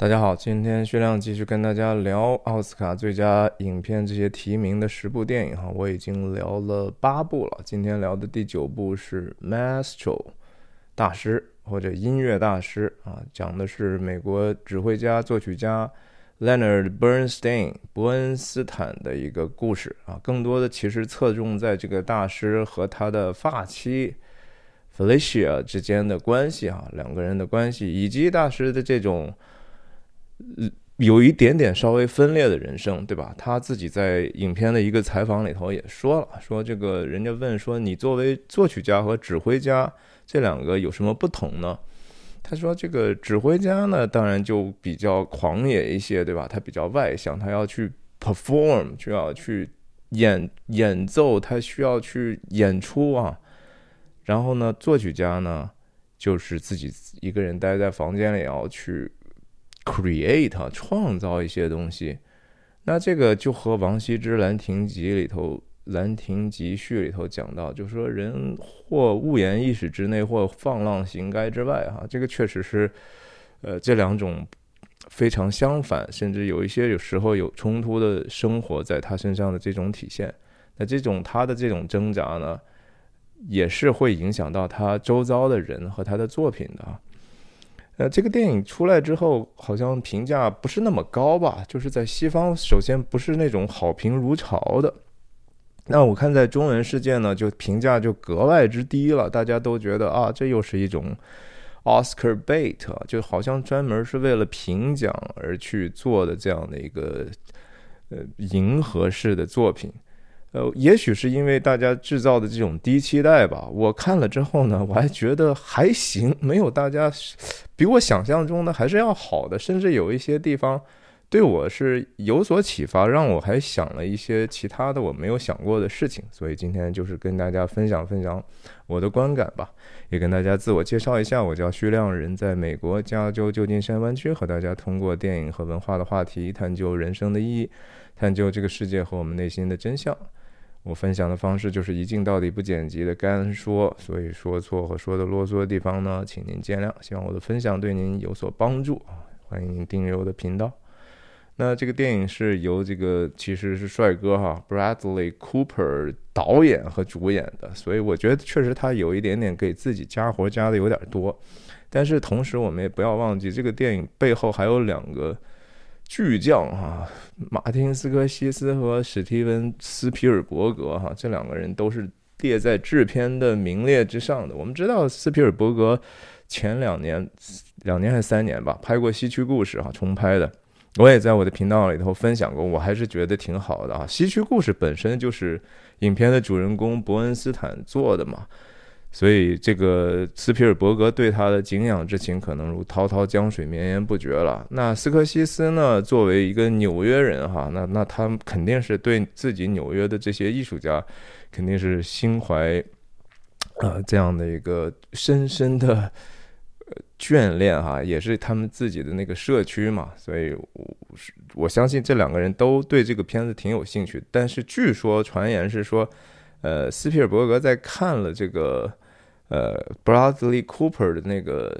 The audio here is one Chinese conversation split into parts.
大家好，今天薛亮继续跟大家聊奥斯卡最佳影片这些提名的十部电影哈，我已经聊了八部了，今天聊的第九部是 Maestro 大师或者音乐大师啊，讲的是美国指挥家、作曲家 Leonard Bernstein 伯恩斯坦的一个故事啊，更多的其实侧重在这个大师和他的发妻 Felicia 之间的关系哈，两个人的关系以及大师的这种。呃有一点点稍微分裂的人生，对吧？他自己在影片的一个采访里头也说了，说这个人家问说你作为作曲家和指挥家这两个有什么不同呢？他说这个指挥家呢，当然就比较狂野一些，对吧？他比较外向，他要去 perform，就要去演演奏，他需要去演出啊。然后呢，作曲家呢，就是自己一个人待在房间里要去。Create 创造一些东西，那这个就和王羲之《兰亭集》里头《兰亭集序》里头讲到，就说人或物言一室之内，或放浪形骸之外。哈，这个确实是，呃，这两种非常相反，甚至有一些有时候有冲突的生活在他身上的这种体现。那这种他的这种挣扎呢，也是会影响到他周遭的人和他的作品的啊。呃，这个电影出来之后，好像评价不是那么高吧？就是在西方，首先不是那种好评如潮的。那我看在中文世界呢，就评价就格外之低了。大家都觉得啊，这又是一种 Oscar bait，就好像专门是为了评奖而去做的这样的一个呃迎合式的作品。呃，也许是因为大家制造的这种低期待吧。我看了之后呢，我还觉得还行，没有大家比我想象中的还是要好的，甚至有一些地方对我是有所启发，让我还想了一些其他的我没有想过的事情。所以今天就是跟大家分享分享我的观感吧，也跟大家自我介绍一下，我叫徐亮，人在美国加州旧金山湾区，和大家通过电影和文化的话题，探究人生的意义，探究这个世界和我们内心的真相。我分享的方式就是一镜到底不剪辑的干说，所以说错和说的啰嗦的地方呢，请您见谅。希望我的分享对您有所帮助！欢迎您订阅我的频道。那这个电影是由这个其实是帅哥哈 Bradley Cooper 导演和主演的，所以我觉得确实他有一点点给自己加活加的有点多。但是同时我们也不要忘记，这个电影背后还有两个。巨匠哈，马丁斯科西斯和史蒂文斯皮尔伯格哈，这两个人都是列在制片的名列之上的。我们知道斯皮尔伯格前两年、两年还是三年吧，拍过《西区故事》哈，重拍的。我也在我的频道里头分享过，我还是觉得挺好的啊。《西区故事》本身就是影片的主人公伯恩斯坦做的嘛。所以，这个斯皮尔伯格对他的敬仰之情可能如滔滔江水绵延不绝了。那斯科西斯呢？作为一个纽约人，哈，那那他肯定是对自己纽约的这些艺术家，肯定是心怀，呃，这样的一个深深的眷恋，哈，也是他们自己的那个社区嘛。所以，我我相信这两个人都对这个片子挺有兴趣。但是，据说传言是说，呃，斯皮尔伯格在看了这个。呃，Bradley Cooper 的那个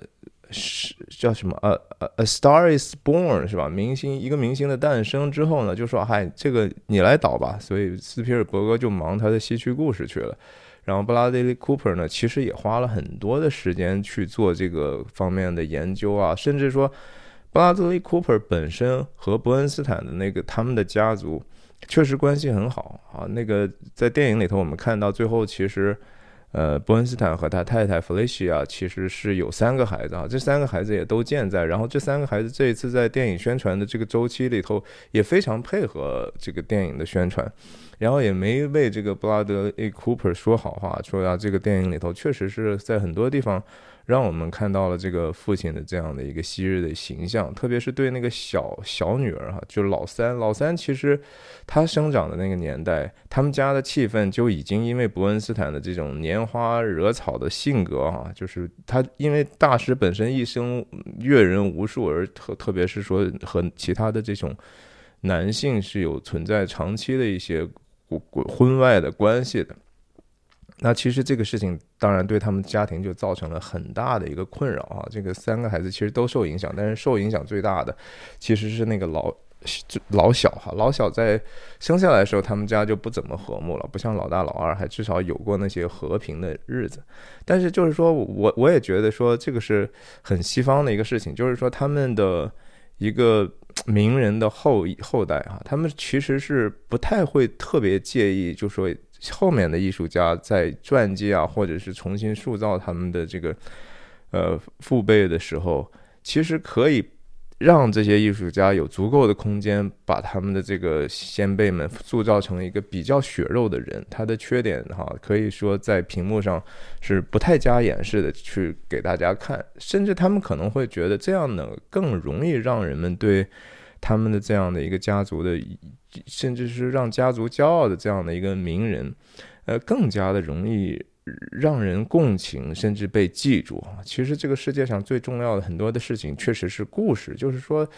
是叫什么？呃呃，A Star Is Born 是吧？明星一个明星的诞生之后呢，就说嗨，这个你来导吧。所以斯皮尔伯格就忙他的西区故事去了。然后布拉德利·库珀呢，其实也花了很多的时间去做这个方面的研究啊，甚至说布拉德利·库珀本身和伯恩斯坦的那个他们的家族确实关系很好啊。那个在电影里头，我们看到最后其实。呃，伯恩斯坦和他太太弗雷西亚其实是有三个孩子啊，这三个孩子也都健在。然后这三个孩子这一次在电影宣传的这个周期里头也非常配合这个电影的宣传，然后也没为这个布拉德 A. Cooper 说好话，说呀这个电影里头确实是在很多地方。让我们看到了这个父亲的这样的一个昔日的形象，特别是对那个小小女儿哈，就老三。老三其实他生长的那个年代，他们家的气氛就已经因为伯恩斯坦的这种拈花惹草的性格哈，就是他因为大师本身一生阅人无数，而特特别是说和其他的这种男性是有存在长期的一些婚外的关系的。那其实这个事情当然对他们家庭就造成了很大的一个困扰啊。这个三个孩子其实都受影响，但是受影响最大的其实是那个老老小哈。老小在生下来的时候，他们家就不怎么和睦了，不像老大老二还至少有过那些和平的日子。但是就是说我我也觉得说这个是很西方的一个事情，就是说他们的一个名人的后后代哈，他们其实是不太会特别介意，就说。后面的艺术家在传记啊，或者是重新塑造他们的这个呃父辈的时候，其实可以让这些艺术家有足够的空间，把他们的这个先辈们塑造成一个比较血肉的人。他的缺点哈，可以说在屏幕上是不太加掩饰的去给大家看，甚至他们可能会觉得这样呢更容易让人们对他们的这样的一个家族的。甚至是让家族骄傲的这样的一个名人，呃，更加的容易让人共情，甚至被记住其实这个世界上最重要的很多的事情，确实是故事。就是说，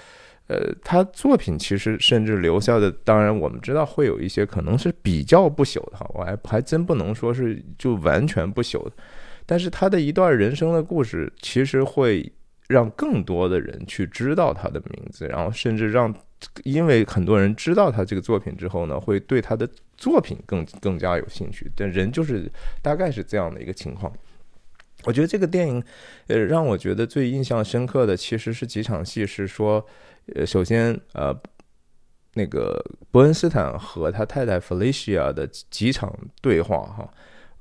呃，他作品其实甚至留下的，当然我们知道会有一些可能是比较不朽的哈，我还还真不能说是就完全不朽的。但是他的一段人生的故事，其实会让更多的人去知道他的名字，然后甚至让。因为很多人知道他这个作品之后呢，会对他的作品更更加有兴趣。但人就是大概是这样的一个情况。我觉得这个电影，呃，让我觉得最印象深刻的其实是几场戏，是说，呃，首先，呃，那个伯恩斯坦和他太太 Felicia 的几场对话，哈，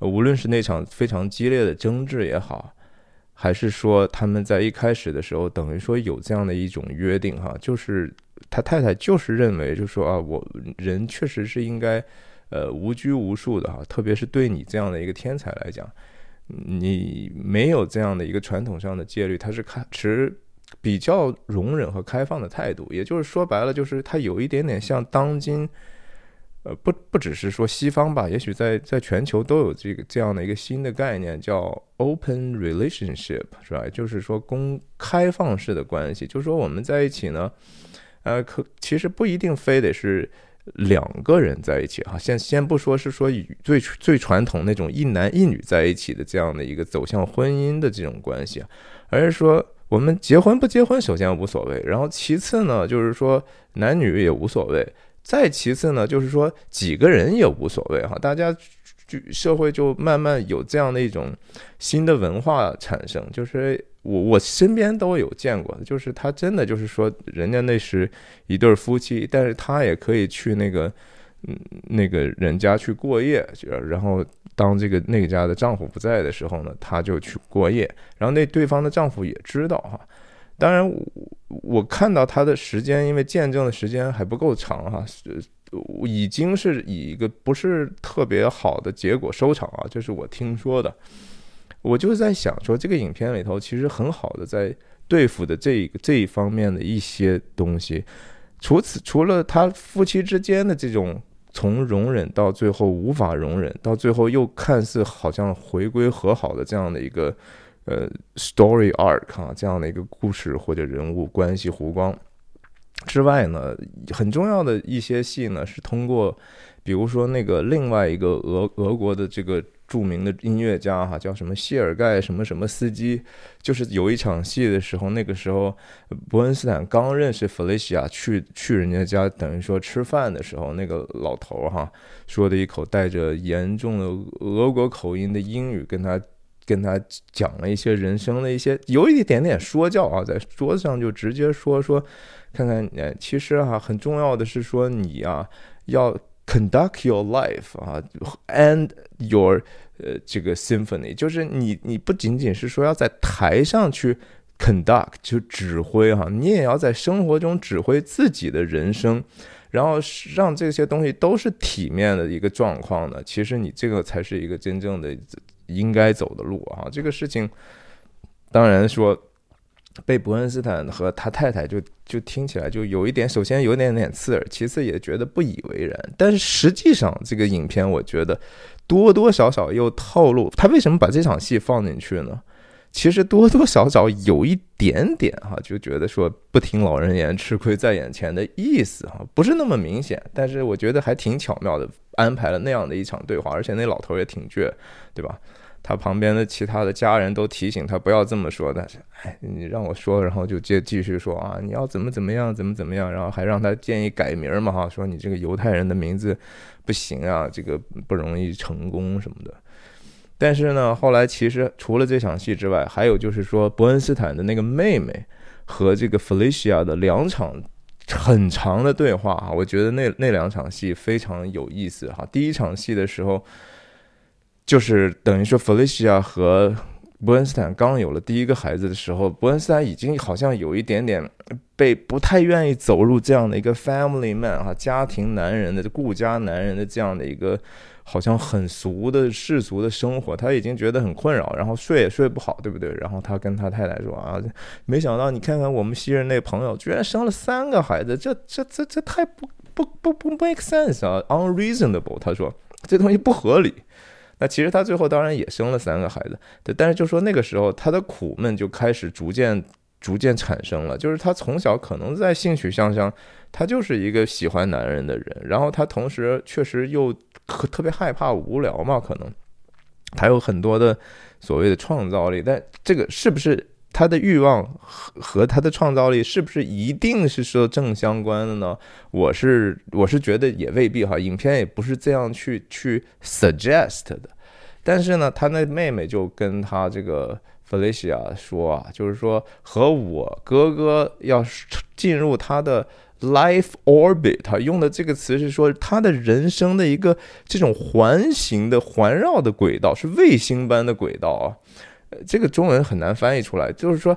无论是那场非常激烈的争执也好，还是说他们在一开始的时候，等于说有这样的一种约定，哈，就是。他太太就是认为，就说啊，我人确实是应该，呃，无拘无束的哈，特别是对你这样的一个天才来讲，你没有这样的一个传统上的戒律，他是开持比较容忍和开放的态度，也就是说白了，就是他有一点点像当今，呃，不不只是说西方吧，也许在在全球都有这个这样的一个新的概念，叫 open relationship，是吧？就是说公开放式的关系，就是说我们在一起呢。呃，可其实不一定非得是两个人在一起哈。先先不说是说最最传统那种一男一女在一起的这样的一个走向婚姻的这种关系，而是说我们结婚不结婚，首先无所谓。然后其次呢，就是说男女也无所谓。再其次呢，就是说几个人也无所谓哈。大家就社会就慢慢有这样的一种新的文化产生，就是。我我身边都有见过，就是他真的就是说，人家那是一对夫妻，但是他也可以去那个嗯那个人家去过夜，然后当这个那个家的丈夫不在的时候呢，他就去过夜，然后那对方的丈夫也知道哈。当然，我看到他的时间，因为见证的时间还不够长哈，已经是以一个不是特别好的结果收场啊，这是我听说的。我就是在想说，这个影片里头其实很好的在对付的这这一方面的一些东西。除此，除了他夫妻之间的这种从容忍到最后无法容忍，到最后又看似好像回归和好的这样的一个呃 story arc 啊，这样的一个故事或者人物关系弧光之外呢，很重要的一些戏呢是通过，比如说那个另外一个俄俄国的这个。著名的音乐家哈，叫什么谢尔盖什么什么斯基，就是有一场戏的时候，那个时候伯恩斯坦刚认识弗雷西亚，去去人家家，等于说吃饭的时候，那个老头哈说的一口带着严重的俄国口音的英语，跟他跟他讲了一些人生的一些，有一点点说教啊，在桌子上就直接说说，看看，哎，其实哈很重要的是说你啊要。Conduct your life 啊，and your 呃这个 symphony，就是你你不仅仅是说要在台上去 conduct 就指挥哈，你也要在生活中指挥自己的人生，然后让这些东西都是体面的一个状况呢。其实你这个才是一个真正的应该走的路啊。这个事情当然说。被伯恩斯坦和他太太就就听起来就有一点，首先有点点刺耳，其次也觉得不以为然。但是实际上，这个影片我觉得多多少少又透露他为什么把这场戏放进去呢？其实多多少少有一点点哈，就觉得说不听老人言，吃亏在眼前的意思哈，不是那么明显，但是我觉得还挺巧妙的安排了那样的一场对话，而且那老头也挺倔，对吧？他旁边的其他的家人都提醒他不要这么说，但是哎，你让我说，然后就接继续说啊，你要怎么怎么样，怎么怎么样，然后还让他建议改名嘛哈，说你这个犹太人的名字不行啊，这个不容易成功什么的。但是呢，后来其实除了这场戏之外，还有就是说伯恩斯坦的那个妹妹和这个 Felicia 的两场很长的对话哈，我觉得那那两场戏非常有意思哈。第一场戏的时候。就是等于说，Felicia 和伯恩斯坦刚有了第一个孩子的时候，伯恩斯坦已经好像有一点点被不太愿意走入这样的一个 family man 哈，家庭男人的顾家男人的这样的一个好像很俗的世俗的生活，他已经觉得很困扰，然后睡也睡不好，对不对？然后他跟他太太说啊，没想到你看看我们西人那朋友居然生了三个孩子，这这这这太不不不不 make sense 啊，unreasonable。他说这东西不合理。那其实他最后当然也生了三个孩子，对，但是就说那个时候他的苦闷就开始逐渐逐渐产生了，就是他从小可能在性取向上，他就是一个喜欢男人的人，然后他同时确实又特别害怕无聊嘛，可能他有很多的所谓的创造力，但这个是不是？他的欲望和和他的创造力是不是一定是说正相关的呢？我是我是觉得也未必哈，影片也不是这样去去 suggest 的。但是呢，他那妹妹就跟他这个 Felicia 说啊，就是说和我哥哥要进入他的 life orbit，他用的这个词是说他的人生的一个这种环形的环绕的轨道，是卫星般的轨道啊。这个中文很难翻译出来，就是说，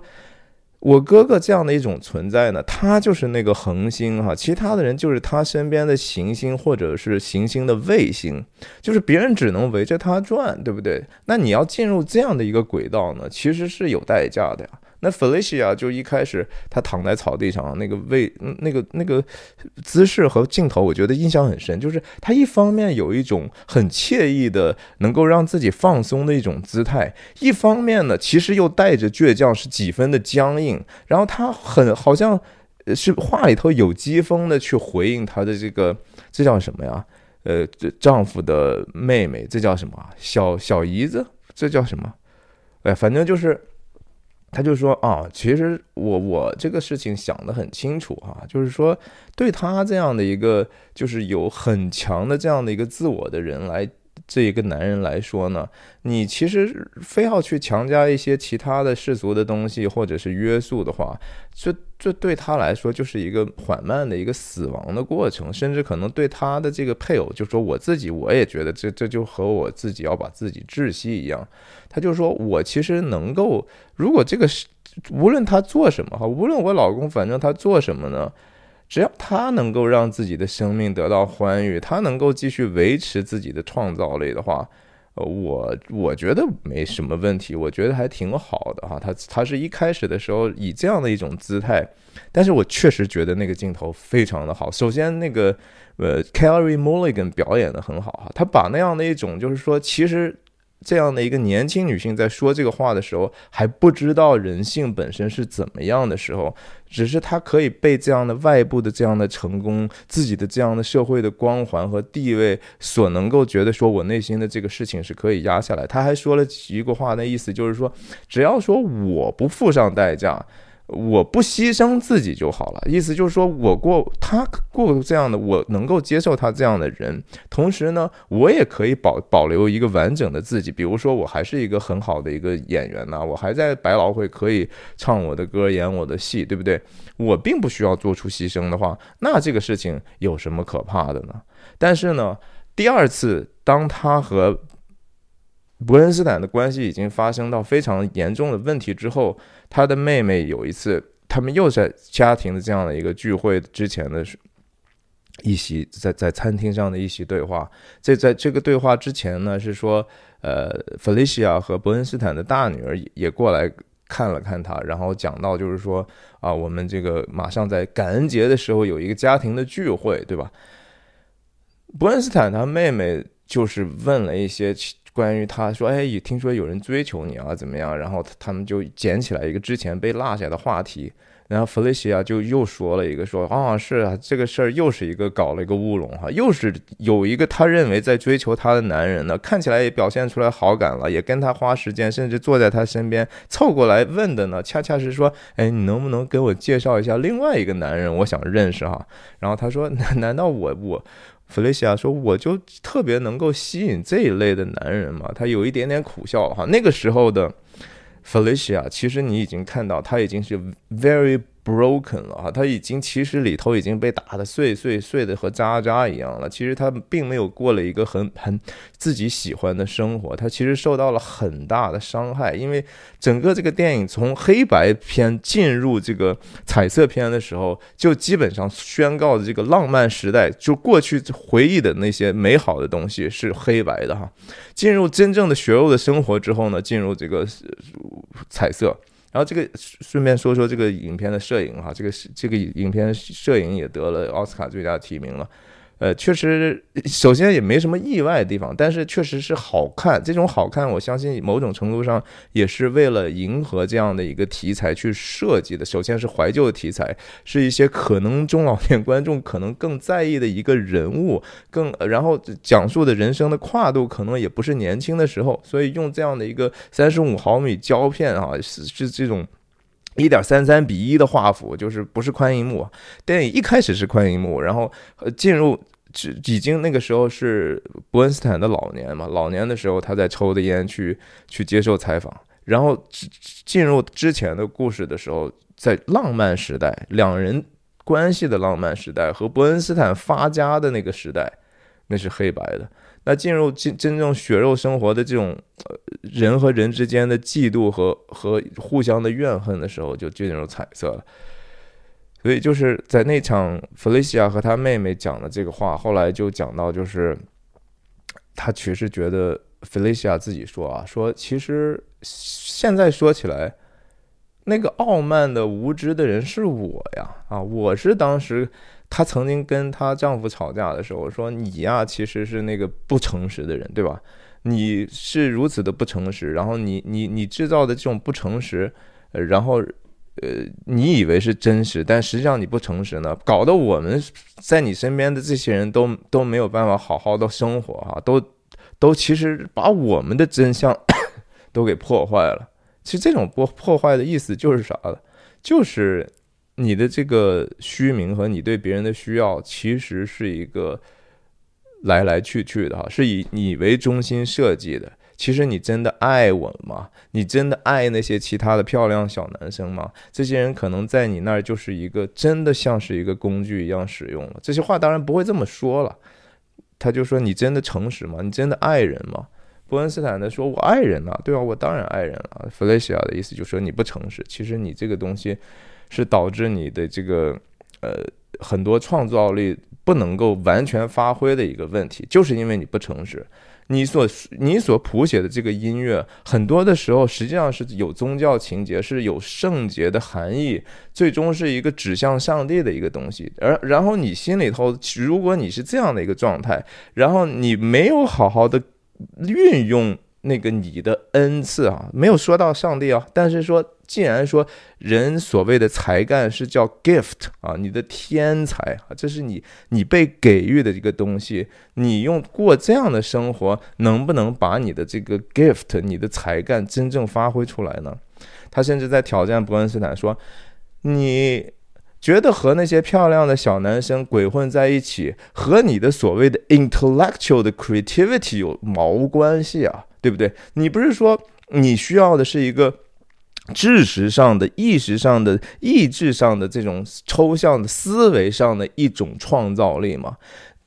我哥哥这样的一种存在呢，他就是那个恒星哈，其他的人就是他身边的行星或者是行星的卫星，就是别人只能围着他转，对不对？那你要进入这样的一个轨道呢，其实是有代价的呀。那 Felicia 就一开始她躺在草地上，那个位那个那个姿势和镜头，我觉得印象很深。就是她一方面有一种很惬意的，能够让自己放松的一种姿态，一方面呢，其实又带着倔强，是几分的僵硬。然后她很好像是话里头有讥讽的去回应她的这个，这叫什么呀？呃，丈夫的妹妹，这叫什么？小小姨子，这叫什么？哎，反正就是。他就说啊，其实我我这个事情想得很清楚哈，就是说对他这样的一个就是有很强的这样的一个自我的人来。这一个男人来说呢，你其实非要去强加一些其他的世俗的东西，或者是约束的话，这这对他来说就是一个缓慢的一个死亡的过程，甚至可能对他的这个配偶，就说我自己，我也觉得这这就和我自己要把自己窒息一样。他就说我其实能够，如果这个是无论他做什么哈，无论我老公，反正他做什么呢？只要他能够让自己的生命得到欢愉，他能够继续维持自己的创造力的话，呃，我我觉得没什么问题，我觉得还挺好的哈。他他是一开始的时候以这样的一种姿态，但是我确实觉得那个镜头非常的好。首先，那个呃，Carrie Mulligan 表演的很好哈，他把那样的一种就是说，其实。这样的一个年轻女性在说这个话的时候，还不知道人性本身是怎么样的时候，只是她可以被这样的外部的这样的成功、自己的这样的社会的光环和地位所能够觉得说，我内心的这个事情是可以压下来。她还说了几个话，那意思就是说，只要说我不付上代价。我不牺牲自己就好了，意思就是说我过他过这样的，我能够接受他这样的人，同时呢，我也可以保保留一个完整的自己，比如说我还是一个很好的一个演员呢，我还在百老汇可以唱我的歌，演我的戏，对不对？我并不需要做出牺牲的话，那这个事情有什么可怕的呢？但是呢，第二次当他和伯恩斯坦的关系已经发生到非常严重的问题之后，他的妹妹有一次，他们又在家庭的这样的一个聚会之前的一席在在餐厅上的一席对话。在在这个对话之前呢，是说，呃，Felicia 和伯恩斯坦的大女儿也过来看了看他，然后讲到就是说，啊，我们这个马上在感恩节的时候有一个家庭的聚会，对吧？伯恩斯坦他妹妹就是问了一些。关于他说，哎，听说有人追求你啊，怎么样？然后他们就捡起来一个之前被落下的话题，然后弗雷西亚就又说了一个说啊是啊这个事儿又是一个搞了一个乌龙哈，又是有一个他认为在追求他的男人呢，看起来也表现出来好感了，也跟他花时间，甚至坐在他身边凑过来问的呢，恰恰是说，哎，你能不能给我介绍一下另外一个男人，我想认识哈。然后他说，难难道我我 Felicia 说我就特别能够吸引这一类的男人嘛？他有一点点苦笑哈，那个时候的。Felicia，其实你已经看到，他已经是 very。Broken 了哈，他已经其实里头已经被打得碎碎碎的和渣渣一样了。其实他并没有过了一个很很自己喜欢的生活，他其实受到了很大的伤害。因为整个这个电影从黑白片进入这个彩色片的时候，就基本上宣告的这个浪漫时代，就过去回忆的那些美好的东西是黑白的哈。进入真正的血肉的生活之后呢，进入这个彩色。然后这个顺便说说这个影片的摄影哈，这个这个影片摄影也得了奥斯卡最佳提名了。呃，确实，首先也没什么意外的地方，但是确实是好看。这种好看，我相信某种程度上也是为了迎合这样的一个题材去设计的。首先是怀旧的题材，是一些可能中老年观众可能更在意的一个人物，更然后讲述的人生的跨度可能也不是年轻的时候，所以用这样的一个三十五毫米胶片啊，是是这种。一点三三比一的画幅，就是不是宽银幕。电影一开始是宽银幕，然后进入已经那个时候是伯恩斯坦的老年嘛，老年的时候他在抽的烟去去接受采访，然后进入之前的故事的时候，在浪漫时代，两人关系的浪漫时代和伯恩斯坦发家的那个时代，那是黑白的。那进入真真正血肉生活的这种人和人之间的嫉妒和和互相的怨恨的时候，就进入彩色了。所以就是在那场弗雷西亚和他妹妹讲的这个话，后来就讲到，就是他其实觉得弗雷西亚自己说啊，说其实现在说起来，那个傲慢的无知的人是我呀，啊，我是当时。她曾经跟她丈夫吵架的时候说：“你呀，其实是那个不诚实的人，对吧？你是如此的不诚实，然后你你你制造的这种不诚实，然后呃，你以为是真实，但实际上你不诚实呢，搞得我们在你身边的这些人都都没有办法好好的生活哈，都都其实把我们的真相都给破坏了。其实这种破破坏的意思就是啥呢？就是。”你的这个虚名和你对别人的需要，其实是一个来来去去的哈，是以你为中心设计的。其实你真的爱我吗？你真的爱那些其他的漂亮小男生吗？这些人可能在你那儿就是一个真的像是一个工具一样使用了。这些话当然不会这么说了，他就说你真的诚实吗？你真的爱人吗？伯恩斯坦的说：“我爱人啊，对吧？我当然爱人了。”弗雷西亚的意思就说你不诚实。其实你这个东西。是导致你的这个呃很多创造力不能够完全发挥的一个问题，就是因为你不诚实。你所你所谱写的这个音乐，很多的时候实际上是有宗教情节，是有圣洁的含义，最终是一个指向上帝的一个东西。而然后你心里头，如果你是这样的一个状态，然后你没有好好的运用。那个你的恩赐啊，没有说到上帝啊，但是说，既然说人所谓的才干是叫 gift 啊，你的天才啊，这是你你被给予的一个东西，你用过这样的生活，能不能把你的这个 gift，你的才干真正发挥出来呢？他甚至在挑战伯恩斯坦说：“你觉得和那些漂亮的小男生鬼混在一起，和你的所谓的 intellectual 的 creativity 有毛关系啊？”对不对？你不是说你需要的是一个知识上的、意识上的、意志上的这种抽象的思维上的一种创造力吗？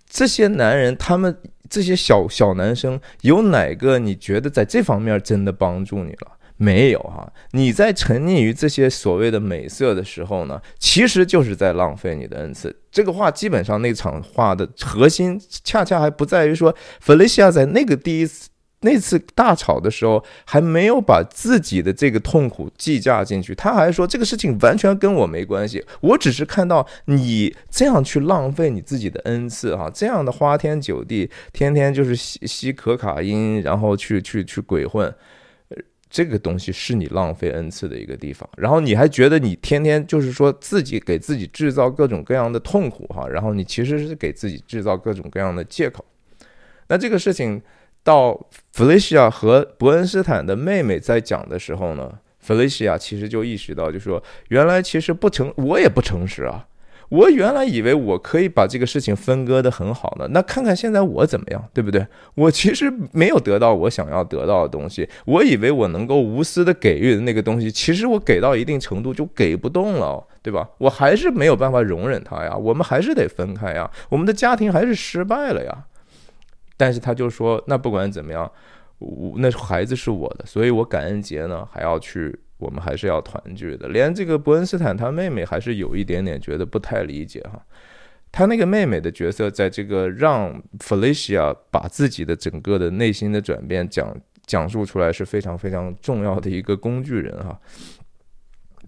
这些男人，他们这些小小男生，有哪个你觉得在这方面真的帮助你了？没有哈！你在沉溺于这些所谓的美色的时候呢，其实就是在浪费你的恩赐。这个话基本上那场话的核心，恰恰还不在于说弗雷西亚在那个第一次。那次大吵的时候，还没有把自己的这个痛苦计价进去，他还说这个事情完全跟我没关系，我只是看到你这样去浪费你自己的恩赐，哈，这样的花天酒地，天天就是吸吸可卡因，然后去去去鬼混，这个东西是你浪费恩赐的一个地方，然后你还觉得你天天就是说自己给自己制造各种各样的痛苦哈，然后你其实是给自己制造各种各样的借口。那这个事情到弗雷西亚和伯恩斯坦的妹妹在讲的时候呢，弗雷西亚其实就意识到，就说原来其实不诚，我也不诚实啊。我原来以为我可以把这个事情分割的很好呢，那看看现在我怎么样，对不对？我其实没有得到我想要得到的东西，我以为我能够无私的给予的那个东西，其实我给到一定程度就给不动了，对吧？我还是没有办法容忍他呀，我们还是得分开呀，我们的家庭还是失败了呀。但是他就说，那不管怎么样，我那孩子是我的，所以我感恩节呢还要去。我们还是要团聚的。连这个伯恩斯坦他妹妹还是有一点点觉得不太理解哈。他那个妹妹的角色，在这个让 Felicia 把自己的整个的内心的转变讲讲述出来是非常非常重要的一个工具人哈。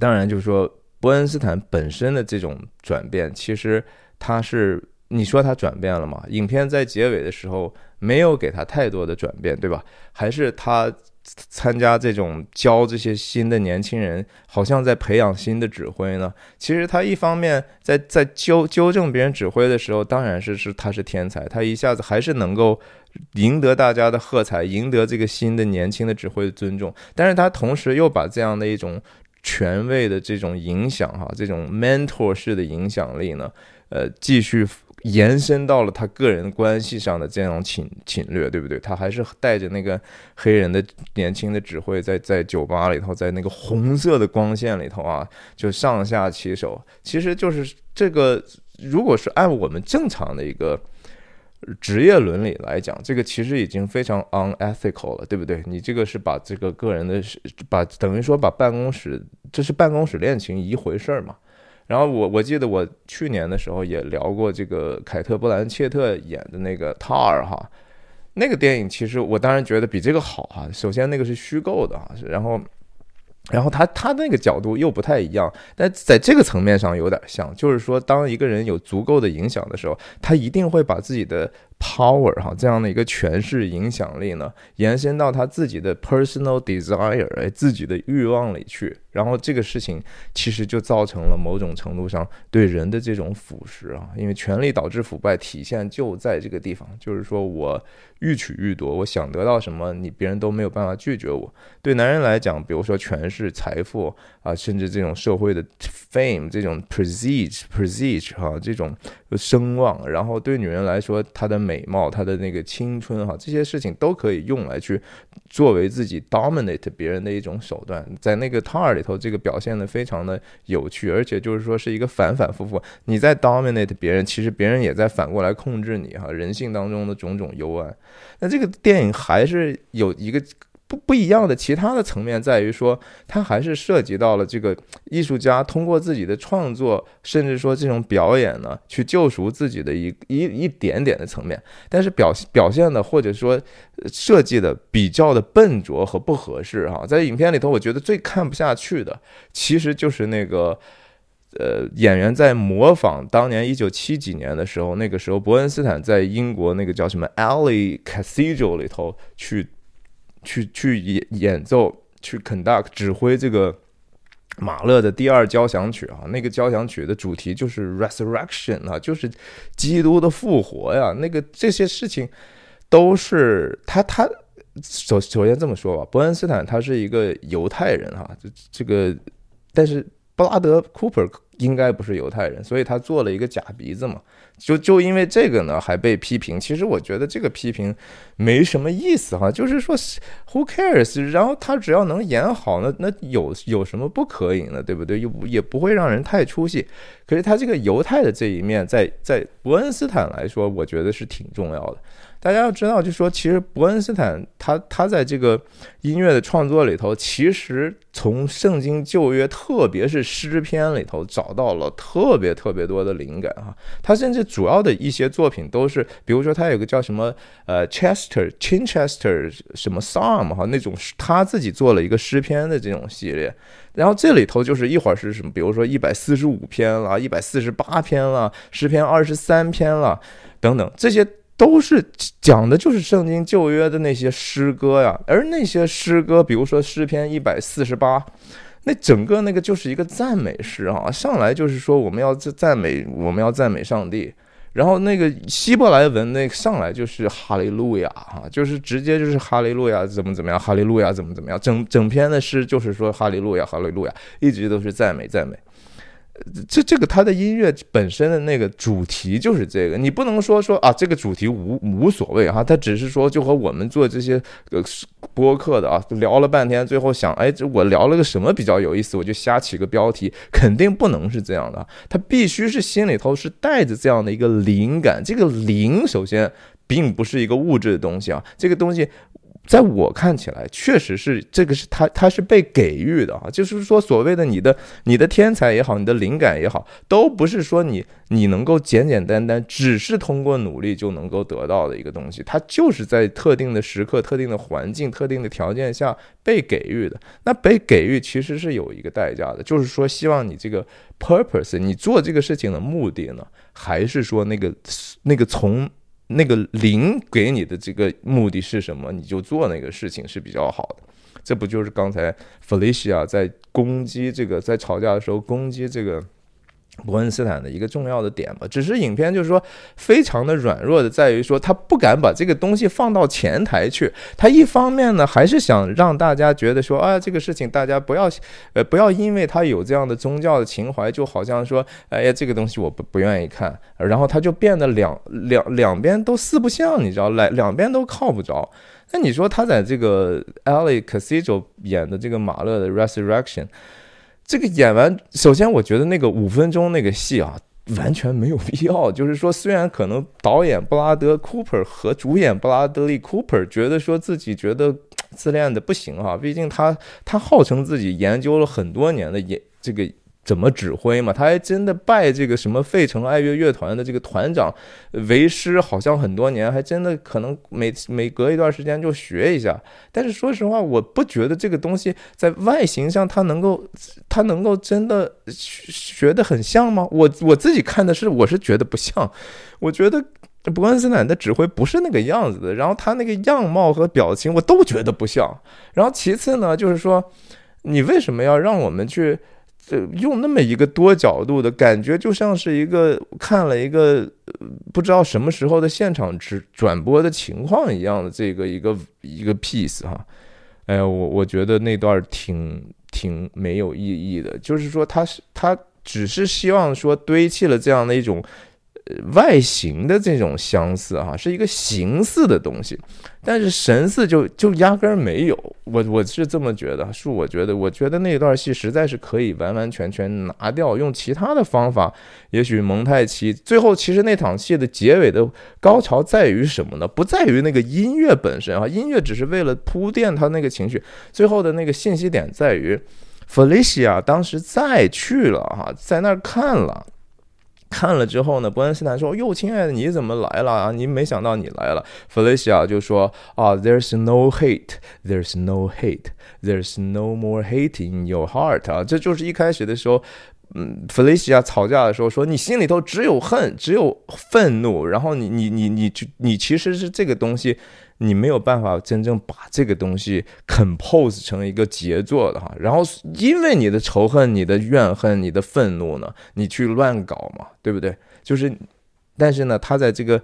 当然，就是说伯恩斯坦本身的这种转变，其实他是你说他转变了吗？影片在结尾的时候没有给他太多的转变，对吧？还是他。参加这种教这些新的年轻人，好像在培养新的指挥呢。其实他一方面在在纠纠正别人指挥的时候，当然是是他是天才，他一下子还是能够赢得大家的喝彩，赢得这个新的年轻的指挥的尊重。但是他同时又把这样的一种权威的这种影响，哈，这种 mentor 式的影响力呢，呃，继续。延伸到了他个人关系上的这样侵侵略，对不对？他还是带着那个黑人的年轻的指挥，在在酒吧里头，在那个红色的光线里头啊，就上下其手。其实就是这个，如果是按我们正常的一个职业伦理来讲，这个其实已经非常 unethical 了，对不对？你这个是把这个个人的，把等于说把办公室，这是办公室恋情一回事儿嘛？然后我我记得我去年的时候也聊过这个凯特·布兰切特演的那个《塔尔》哈，那个电影其实我当然觉得比这个好哈。首先那个是虚构的哈，然后。然后他他那个角度又不太一样，但在这个层面上有点像，就是说，当一个人有足够的影响的时候，他一定会把自己的 power 哈这样的一个权势影响力呢，延伸到他自己的 personal desire 哎自己的欲望里去。然后这个事情其实就造成了某种程度上对人的这种腐蚀啊，因为权力导致腐败，体现就在这个地方，就是说我。欲取欲夺，我想得到什么，你别人都没有办法拒绝我。对男人来讲，比如说权势、财富啊，甚至这种社会的 fame，这种 prestige，prestige 哈，这种声望。然后对女人来说，她的美貌、她的那个青春哈，这些事情都可以用来去作为自己 dominate 别人的一种手段。在那个 tar 里头，这个表现的非常的有趣，而且就是说是一个反反复复。你在 dominate 别人，其实别人也在反过来控制你哈。人性当中的种种幽暗。那这个电影还是有一个不不一样的其他的层面，在于说，它还是涉及到了这个艺术家通过自己的创作，甚至说这种表演呢，去救赎自己的一一一点点的层面。但是表表现的或者说设计的比较的笨拙和不合适哈，在影片里头，我觉得最看不下去的，其实就是那个。呃，演员在模仿当年一九七几年的时候，那个时候伯恩斯坦在英国那个叫什么 Alley Cathedral 里头去去去演演奏，去 conduct 指挥这个马勒的第二交响曲啊。那个交响曲的主题就是 resurrection 啊，就是基督的复活呀。那个这些事情都是他他首首先这么说吧，伯恩斯坦他是一个犹太人哈，这这个但是。布拉德·库珀应该不是犹太人，所以他做了一个假鼻子嘛。就就因为这个呢，还被批评。其实我觉得这个批评没什么意思哈，就是说，Who cares？然后他只要能演好，那那有有什么不可以呢？对不对？又也不会让人太出戏。可是他这个犹太的这一面，在在伯恩斯坦来说，我觉得是挺重要的。大家要知道，就说其实伯恩斯坦他他在这个音乐的创作里头，其实从圣经旧约，特别是诗篇里头找到了特别特别多的灵感哈。他甚至主要的一些作品都是，比如说他有个叫什么呃 Chester Chinchester 什么 Psalm 哈那种，他自己做了一个诗篇的这种系列。然后这里头就是一会儿是什么，比如说一百四十五篇了，一百四十八篇了，诗篇二十三篇了，等等这些。都是讲的就是圣经旧约的那些诗歌呀，而那些诗歌，比如说诗篇一百四十八，那整个那个就是一个赞美诗啊，上来就是说我们要赞美，我们要赞美上帝。然后那个希伯来文那上来就是哈利路亚哈，就是直接就是哈利路亚怎么怎么样，哈利路亚怎么怎么样，整整篇的诗就是说哈利路亚，哈利路亚，一直都是赞美赞美。这这个他的音乐本身的那个主题就是这个，你不能说说啊，这个主题无无所谓哈，他只是说就和我们做这些呃播客的啊聊了半天，最后想哎，这我聊了个什么比较有意思，我就瞎起个标题，肯定不能是这样的，他必须是心里头是带着这样的一个灵感，这个灵首先并不是一个物质的东西啊，这个东西。在我看起来，确实是这个是他他是被给予的啊，就是说所谓的你的你的天才也好，你的灵感也好，都不是说你你能够简简单单只是通过努力就能够得到的一个东西，它就是在特定的时刻、特定的环境、特定的条件下被给予的。那被给予其实是有一个代价的，就是说希望你这个 purpose，你做这个事情的目的呢，还是说那个那个从。那个零给你的这个目的是什么？你就做那个事情是比较好的。这不就是刚才 Felicia 在攻击这个，在吵架的时候攻击这个？伯恩斯坦的一个重要的点吧，只是影片就是说非常的软弱的，在于说他不敢把这个东西放到前台去。他一方面呢，还是想让大家觉得说，啊，这个事情大家不要，呃，不要因为他有这样的宗教的情怀，就好像说，哎呀，这个东西我不不愿意看，然后他就变得两两两边都四不像，你知道，来两边都靠不着。那你说他在这个 Ali Casillo 演的这个马勒的 Resurrection。这个演完，首先我觉得那个五分钟那个戏啊，完全没有必要。就是说，虽然可能导演布拉德·库珀和主演布拉德利·库珀觉得说自己觉得自恋的不行啊，毕竟他他号称自己研究了很多年的演这个。怎么指挥嘛？他还真的拜这个什么费城爱乐乐团的这个团长为师，好像很多年，还真的可能每每隔一段时间就学一下。但是说实话，我不觉得这个东西在外形上他能够，他能够真的学的很像吗？我我自己看的是，我是觉得不像。我觉得伯恩斯坦的指挥不是那个样子的，然后他那个样貌和表情我都觉得不像。然后其次呢，就是说你为什么要让我们去？这用那么一个多角度的感觉，就像是一个看了一个不知道什么时候的现场直转播的情况一样的这个一个一个 piece 哈，哎呀，我我觉得那段挺挺没有意义的，就是说他是他只是希望说堆砌了这样的一种。外形的这种相似哈，是一个形似的东西，但是神似就就压根儿没有。我我是这么觉得，是我觉得，我觉得那段戏实在是可以完完全全拿掉，用其他的方法。也许蒙太奇最后其实那场戏的结尾的高潮在于什么呢？不在于那个音乐本身啊，音乐只是为了铺垫他那个情绪。最后的那个信息点在于，Felicia 当时再去了哈，在那儿看了。看了之后呢，伯恩斯坦说：“哟，亲爱的，你怎么来了啊？你没想到你来了。” Felicia 就说：“啊，There's no hate, There's no hate, There's no more hate in your heart 啊，这就是一开始的时候，嗯，Felicia 吵架的时候说，你心里头只有恨，只有愤怒，然后你你你你就你其实是这个东西。”你没有办法真正把这个东西 compose 成一个杰作的哈，然后因为你的仇恨、你的怨恨、你的愤怒呢，你去乱搞嘛，对不对？就是，但是呢，他在这个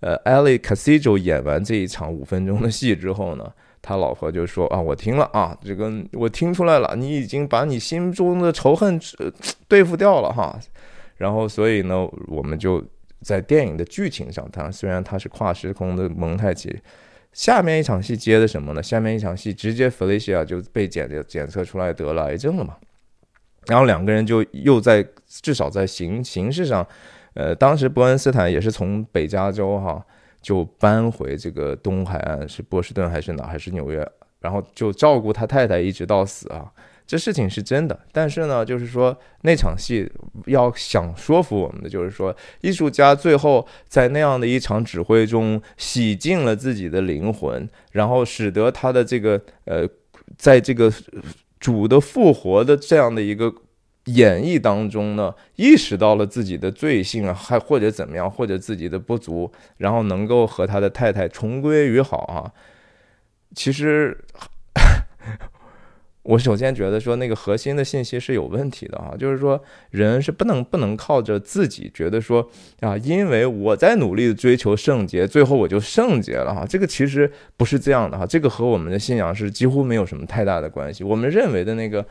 呃 Ali Casillo 演完这一场五分钟的戏之后呢，他老婆就说啊，我听了啊，这个我听出来了，你已经把你心中的仇恨对付掉了哈，然后所以呢，我们就在电影的剧情上，它虽然它是跨时空的蒙太奇。下面一场戏接的什么呢？下面一场戏直接弗雷西亚就被检检测出来得了癌症了嘛，然后两个人就又在至少在形形式上，呃，当时伯恩斯坦也是从北加州哈就搬回这个东海岸，是波士顿还是哪还是纽约，然后就照顾他太太一直到死啊。这事情是真的，但是呢，就是说那场戏要想说服我们的，就是说艺术家最后在那样的一场指挥中洗净了自己的灵魂，然后使得他的这个呃，在这个主的复活的这样的一个演绎当中呢，意识到了自己的罪性啊，还或者怎么样，或者自己的不足，然后能够和他的太太重归于好啊。其实。我首先觉得说那个核心的信息是有问题的哈，就是说人是不能不能靠着自己觉得说啊，因为我在努力追求圣洁，最后我就圣洁了哈，这个其实不是这样的哈，这个和我们的信仰是几乎没有什么太大的关系。我们认为的那个。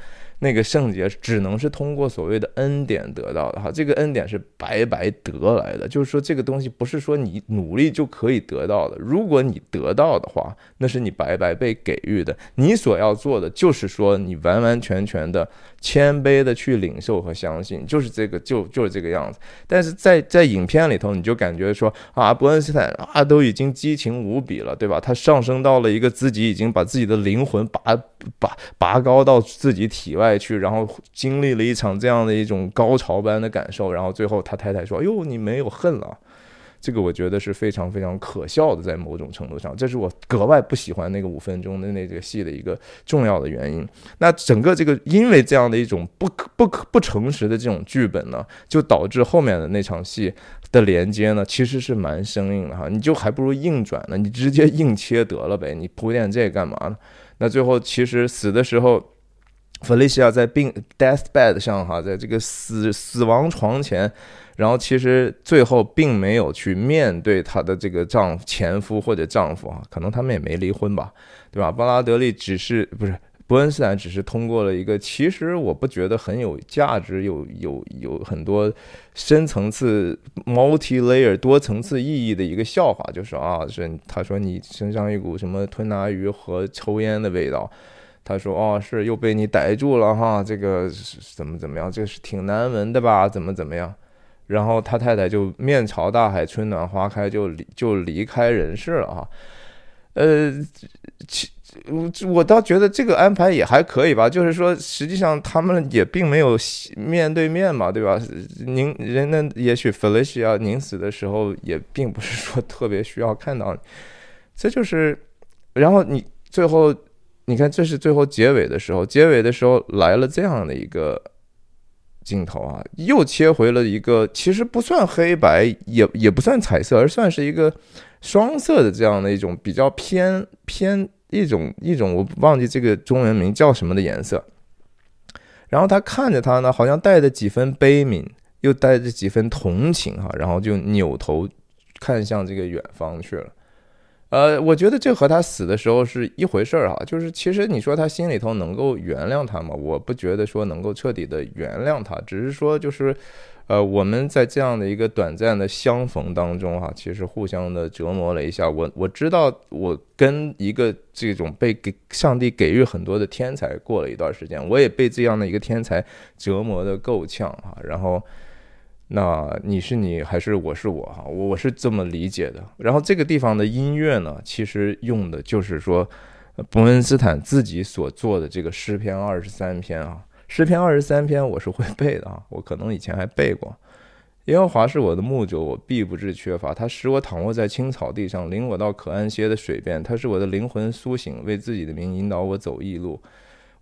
那个圣洁只能是通过所谓的恩典得到的哈，这个恩典是白白得来的，就是说这个东西不是说你努力就可以得到的。如果你得到的话，那是你白白被给予的。你所要做的就是说你完完全全的谦卑的去领受和相信，就是这个就就是这个样子。但是在在影片里头，你就感觉说啊，伯恩斯坦啊都已经激情无比了，对吧？他上升到了一个自己已经把自己的灵魂拔拔拔高到自己体外。去，然后经历了一场这样的一种高潮般的感受，然后最后他太太说：“哎呦，你没有恨了。”这个我觉得是非常非常可笑的，在某种程度上，这是我格外不喜欢那个五分钟的那个戏的一个重要的原因。那整个这个因为这样的一种不可不可不诚实的这种剧本呢，就导致后面的那场戏的连接呢，其实是蛮生硬的哈。你就还不如硬转呢，你直接硬切得了呗，你铺垫这干嘛呢？那最后其实死的时候。弗利西亚在病 death bed 上哈，在这个死死亡床前，然后其实最后并没有去面对她的这个丈夫前夫或者丈夫啊，可能他们也没离婚吧，对吧？巴拉德利只是不是伯恩斯坦只是通过了一个其实我不觉得很有价值、有有有很多深层次 multi layer 多层次意义的一个笑话，就是啊，是他说你身上一股什么吞拿鱼和抽烟的味道。他说：“哦，是又被你逮住了哈，这个怎么怎么样？这是挺难闻的吧？怎么怎么样？”然后他太太就面朝大海，春暖花开，就离就离开人世了哈。呃，其我我倒觉得这个安排也还可以吧，就是说实际上他们也并没有面对面嘛，对吧？您人呢，也许 Felicia 您死的时候也并不是说特别需要看到，这就是，然后你最后。你看，这是最后结尾的时候，结尾的时候来了这样的一个镜头啊，又切回了一个其实不算黑白，也也不算彩色，而算是一个双色的这样的一种比较偏偏一种一种我忘记这个中文名叫什么的颜色。然后他看着他呢，好像带着几分悲悯，又带着几分同情哈，然后就扭头看向这个远方去了。呃，我觉得这和他死的时候是一回事儿哈，就是其实你说他心里头能够原谅他吗？我不觉得说能够彻底的原谅他，只是说就是，呃，我们在这样的一个短暂的相逢当中哈，其实互相的折磨了一下。我我知道我跟一个这种被给上帝给予很多的天才过了一段时间，我也被这样的一个天才折磨的够呛哈，然后。那你是你还是我是我哈，我我是这么理解的。然后这个地方的音乐呢，其实用的就是说，伯恩斯坦自己所做的这个诗篇二十三篇啊，诗篇二十三篇我是会背的啊，我可能以前还背过。耶和华是我的牧者，我必不致缺乏。他使我躺卧在青草地上，领我到可安歇的水边。他是我的灵魂苏醒，为自己的名引导我走义路。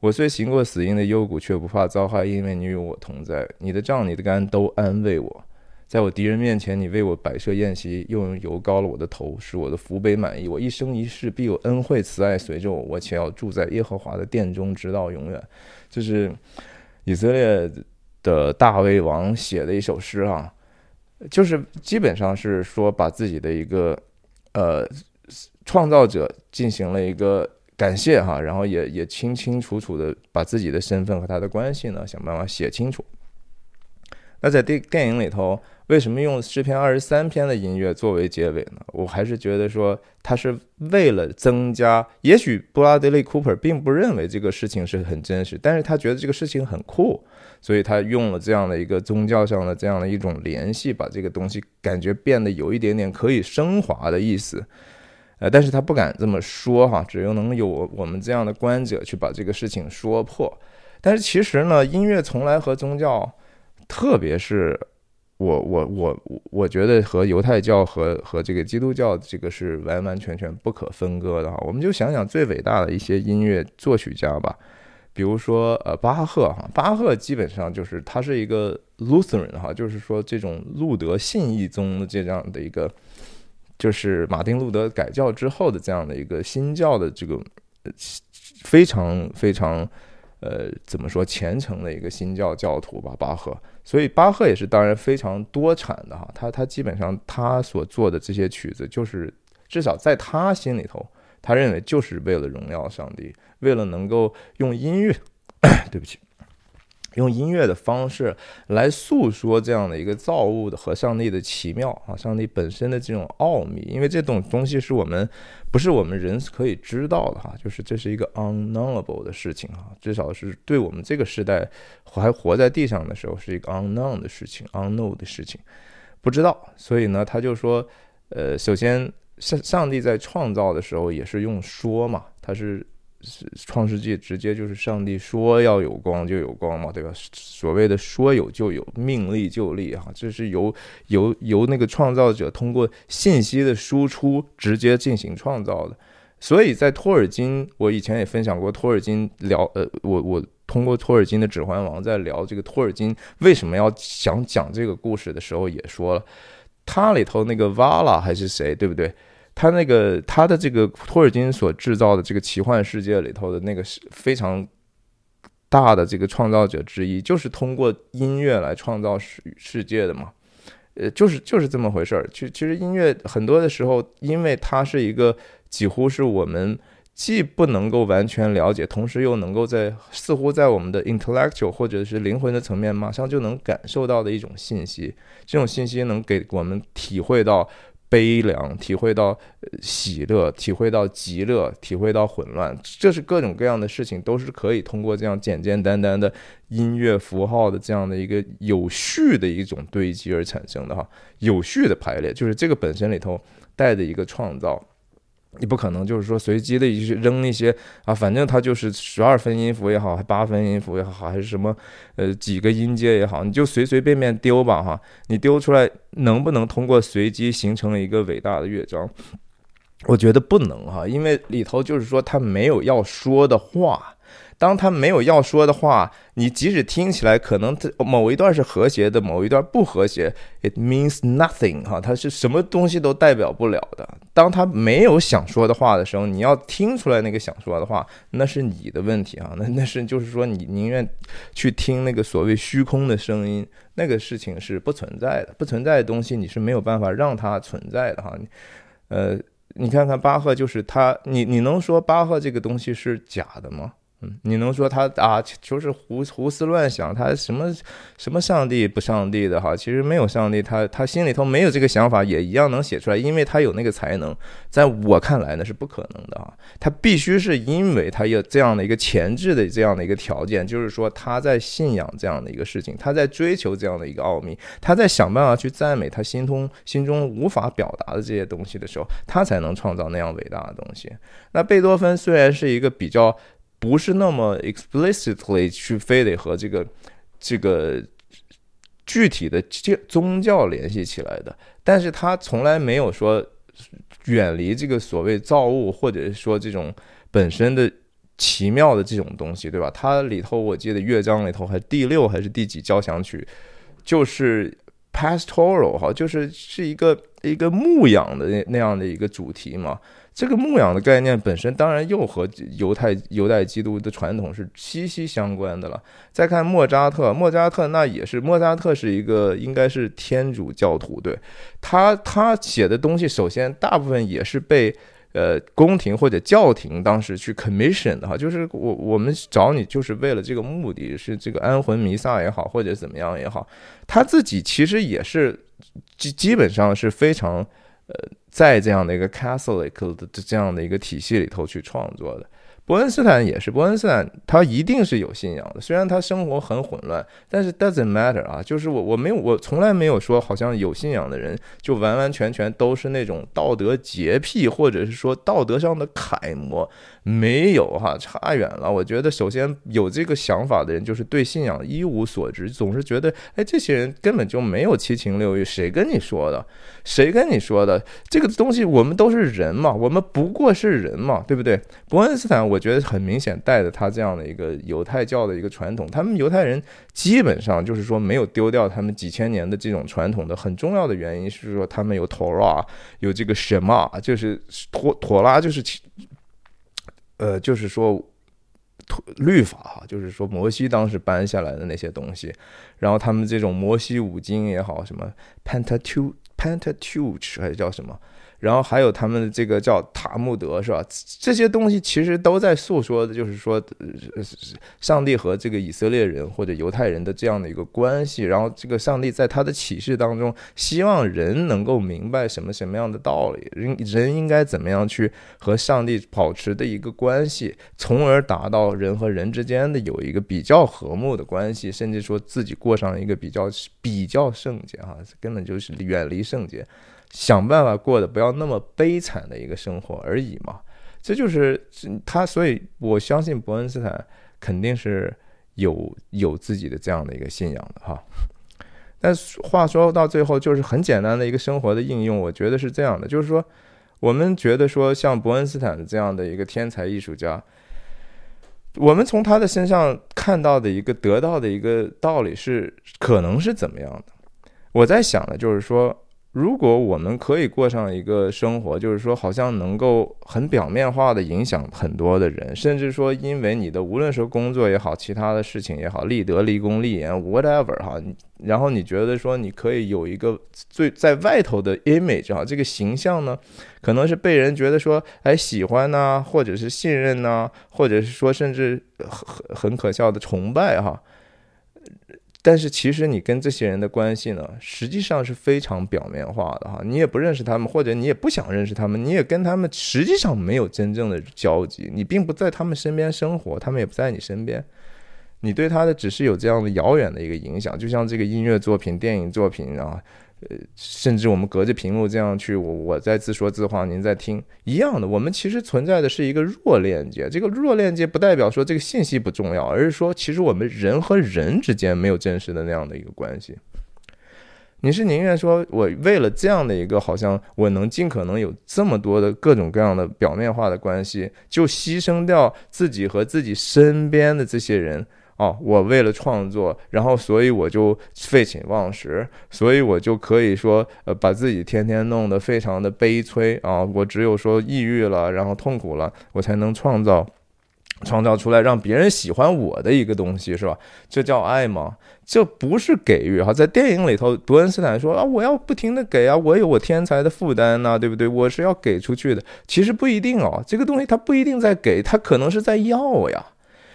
我虽行过死荫的幽谷，却不怕遭害，因为你与我同在。你的杖、你的竿都安慰我。在我敌人面前，你为我摆设宴席，又用油膏了我的头，使我的福杯满意。我一生一世必有恩惠慈爱随着我，我且要住在耶和华的殿中，直到永远。就是以色列的大卫王写的一首诗啊，就是基本上是说把自己的一个呃创造者进行了一个。感谢哈，然后也也清清楚楚的把自己的身份和他的关系呢想办法写清楚。那在电电影里头，为什么用诗篇二十三篇的音乐作为结尾呢？我还是觉得说他是为了增加，也许布拉德利·库珀并不认为这个事情是很真实，但是他觉得这个事情很酷，所以他用了这样的一个宗教上的这样的一种联系，把这个东西感觉变得有一点点可以升华的意思。呃，但是他不敢这么说哈，只有能有我们这样的观者去把这个事情说破。但是其实呢，音乐从来和宗教，特别是我我我我觉得和犹太教和和这个基督教这个是完完全全不可分割的哈。我们就想想最伟大的一些音乐作曲家吧，比如说呃巴赫哈，巴赫基本上就是他是一个 Lutheran 哈，就是说这种路德信义宗的这样的一个，就是马丁路德改教之后的这样的一个新教的这个非常非常呃怎么说虔诚的一个新教教徒吧，巴赫。所以巴赫也是当然非常多产的哈，他他基本上他所做的这些曲子，就是至少在他心里头，他认为就是为了荣耀上帝，为了能够用音乐，对不起。用音乐的方式来诉说这样的一个造物的和上帝的奇妙啊，上帝本身的这种奥秘，因为这种东西是我们不是我们人可以知道的哈，就是这是一个 unknowable 的事情啊，至少是对我们这个时代还活在地上的时候是一个 unknown 的事情，unknown 的事情，不知道，所以呢，他就说，呃，首先上上帝在创造的时候也是用说嘛，他是。是创世纪直接就是上帝说要有光就有光嘛，对吧？所谓的说有就有，命立就立哈，这是由由由那个创造者通过信息的输出直接进行创造的。所以在托尔金，我以前也分享过托尔金聊，呃，我我通过托尔金的《指环王》在聊这个托尔金为什么要想讲这个故事的时候，也说了，他里头那个瓦拉还是谁，对不对？他那个他的这个托尔金所制造的这个奇幻世界里头的那个是非常大的这个创造者之一，就是通过音乐来创造世世界的嘛，呃，就是就是这么回事儿。其其实音乐很多的时候，因为它是一个几乎是我们既不能够完全了解，同时又能够在似乎在我们的 intellectual 或者是灵魂的层面马上就能感受到的一种信息。这种信息能给我们体会到。悲凉，体会到喜乐，体会到极乐，体会到混乱，这是各种各样的事情，都是可以通过这样简简单单的音乐符号的这样的一个有序的一种堆积而产生的哈，有序的排列，就是这个本身里头带的一个创造。你不可能就是说随机的一扔一些啊，反正它就是十二分音符也好，还八分音符也好，还是什么呃几个音阶也好，你就随随便便丢吧哈。你丢出来能不能通过随机形成一个伟大的乐章？我觉得不能哈，因为里头就是说它没有要说的话。当他没有要说的话，你即使听起来可能某一段是和谐的，某一段不和谐，it means nothing 哈，它是什么东西都代表不了的。当他没有想说的话的时候，你要听出来那个想说的话，那是你的问题啊，那 那是就是说你宁愿去听那个所谓虚空的声音，那个事情是不存在的，不存在的东西你是没有办法让它存在的哈。呃，你看看巴赫，就是他，你你能说巴赫这个东西是假的吗？嗯，你能说他啊，就是胡胡思乱想，他什么什么上帝不上帝的哈？其实没有上帝，他他心里头没有这个想法，也一样能写出来，因为他有那个才能。在我看来呢，是不可能的啊！他必须是因为他有这样的一个前置的这样的一个条件，就是说他在信仰这样的一个事情，他在追求这样的一个奥秘，他在想办法去赞美他心中心中无法表达的这些东西的时候，他才能创造那样伟大的东西。那贝多芬虽然是一个比较。不是那么 explicitly 去非得和这个这个具体的教宗教联系起来的，但是他从来没有说远离这个所谓造物，或者说这种本身的奇妙的这种东西，对吧？它里头我记得乐章里头还第六还是第几交响曲，就是 pastoral 哈，就是是一个一个牧养的那那样的一个主题嘛。这个牧养的概念本身当然又和犹太犹太基督的传统是息息相关的了。再看莫扎特，莫扎特那也是莫扎特是一个应该是天主教徒，对他他写的东西，首先大部分也是被呃宫廷或者教廷当时去 commission 的哈，就是我我们找你就是为了这个目的，是这个安魂弥撒也好，或者怎么样也好，他自己其实也是基基本上是非常呃。在这样的一个 Catholic 的这样的一个体系里头去创作的。伯恩斯坦也是，伯恩斯坦他一定是有信仰的，虽然他生活很混乱，但是 doesn't matter 啊，就是我我没有我从来没有说好像有信仰的人就完完全全都是那种道德洁癖，或者是说道德上的楷模，没有哈，差远了。我觉得首先有这个想法的人就是对信仰一无所知，总是觉得哎，这些人根本就没有七情六欲，谁跟你说的？谁跟你说的？这个东西我们都是人嘛，我们不过是人嘛，对不对？伯恩斯坦。我觉得很明显带着他这样的一个犹太教的一个传统。他们犹太人基本上就是说没有丢掉他们几千年的这种传统的很重要的原因是说他们有托拉，有这个什么，就是托托拉就是呃，就是说律法哈，就是说摩西当时搬下来的那些东西，然后他们这种摩西五经也好，什么 Pentateuch Pentateuch 还是叫什么？然后还有他们的这个叫塔木德是吧？这些东西其实都在诉说的，就是说，上帝和这个以色列人或者犹太人的这样的一个关系。然后这个上帝在他的启示当中，希望人能够明白什么什么样的道理，人人应该怎么样去和上帝保持的一个关系，从而达到人和人之间的有一个比较和睦的关系，甚至说自己过上一个比较比较圣洁哈，根本就是远离圣洁。想办法过得不要那么悲惨的一个生活而已嘛，这就是他，所以我相信伯恩斯坦肯定是有有自己的这样的一个信仰的哈。但话说到最后，就是很简单的一个生活的应用，我觉得是这样的，就是说我们觉得说像伯恩斯坦这样的一个天才艺术家，我们从他的身上看到的一个得到的一个道理是可能是怎么样的？我在想的就是说。如果我们可以过上一个生活，就是说，好像能够很表面化的影响很多的人，甚至说，因为你的无论是工作也好，其他的事情也好，立德、立功、立言，whatever 哈，然后你觉得说，你可以有一个最在外头的 image 哈，这个形象呢，可能是被人觉得说，哎，喜欢呐，或者是信任呐，或者是说，甚至很很可笑的崇拜哈。但是其实你跟这些人的关系呢，实际上是非常表面化的哈，你也不认识他们，或者你也不想认识他们，你也跟他们实际上没有真正的交集，你并不在他们身边生活，他们也不在你身边，你对他的只是有这样的遥远的一个影响，就像这个音乐作品、电影作品啊。呃，甚至我们隔着屏幕这样去，我我在自说自话，您在听一样的。我们其实存在的是一个弱链接，这个弱链接不代表说这个信息不重要，而是说其实我们人和人之间没有真实的那样的一个关系。你是宁愿说我为了这样的一个，好像我能尽可能有这么多的各种各样的表面化的关系，就牺牲掉自己和自己身边的这些人。哦，我为了创作，然后所以我就废寝忘食，所以我就可以说，呃，把自己天天弄得非常的悲催啊！我只有说抑郁了，然后痛苦了，我才能创造，创造出来让别人喜欢我的一个东西，是吧？这叫爱吗？这不是给予哈。在电影里头，伯恩斯坦说啊，我要不停的给啊，我有我天才的负担呐，对不对？我是要给出去的。其实不一定哦，这个东西它不一定在给，它可能是在要呀。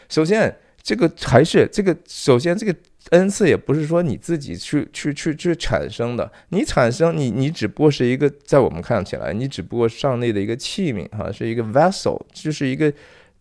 首先。这个还是这个，首先这个恩赐也不是说你自己去去去去产生的，你产生你你只不过是一个，在我们看起来，你只不过上帝的一个器皿哈，是一个 vessel，就是一个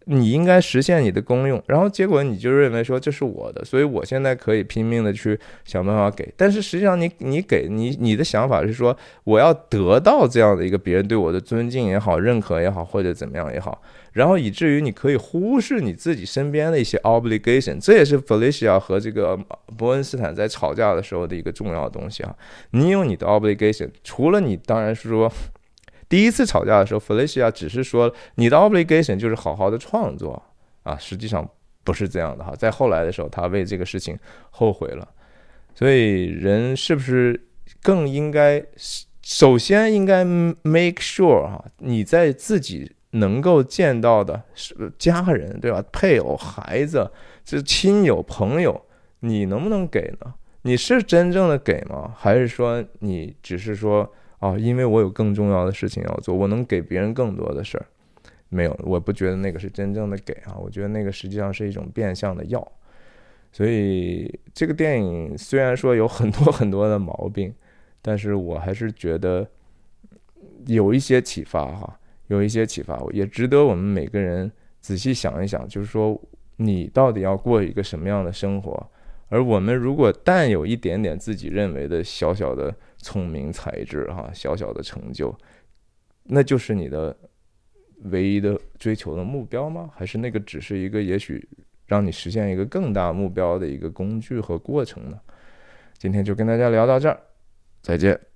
你应该实现你的功用，然后结果你就认为说这是我的，所以我现在可以拼命的去想办法给，但是实际上你你给你你的想法是说我要得到这样的一个别人对我的尊敬也好，认可也好，或者怎么样也好。然后以至于你可以忽视你自己身边的一些 obligation，这也是 Felicia 和这个伯恩斯坦在吵架的时候的一个重要的东西啊。你有你的 obligation，除了你当然是说第一次吵架的时候，Felicia 只是说你的 obligation 就是好好的创作啊，实际上不是这样的哈。在后来的时候，他为这个事情后悔了。所以人是不是更应该首先应该 make sure 哈，你在自己。能够见到的是家人，对吧？配偶、孩子，这亲友、朋友，你能不能给呢？你是真正的给吗？还是说你只是说啊？因为我有更重要的事情要做，我能给别人更多的事儿？没有，我不觉得那个是真正的给啊！我觉得那个实际上是一种变相的要。所以这个电影虽然说有很多很多的毛病，但是我还是觉得有一些启发哈。有一些启发，也值得我们每个人仔细想一想。就是说，你到底要过一个什么样的生活？而我们如果但有一点点自己认为的小小的聪明才智，哈，小小的成就，那就是你的唯一的追求的目标吗？还是那个只是一个也许让你实现一个更大目标的一个工具和过程呢？今天就跟大家聊到这儿，再见。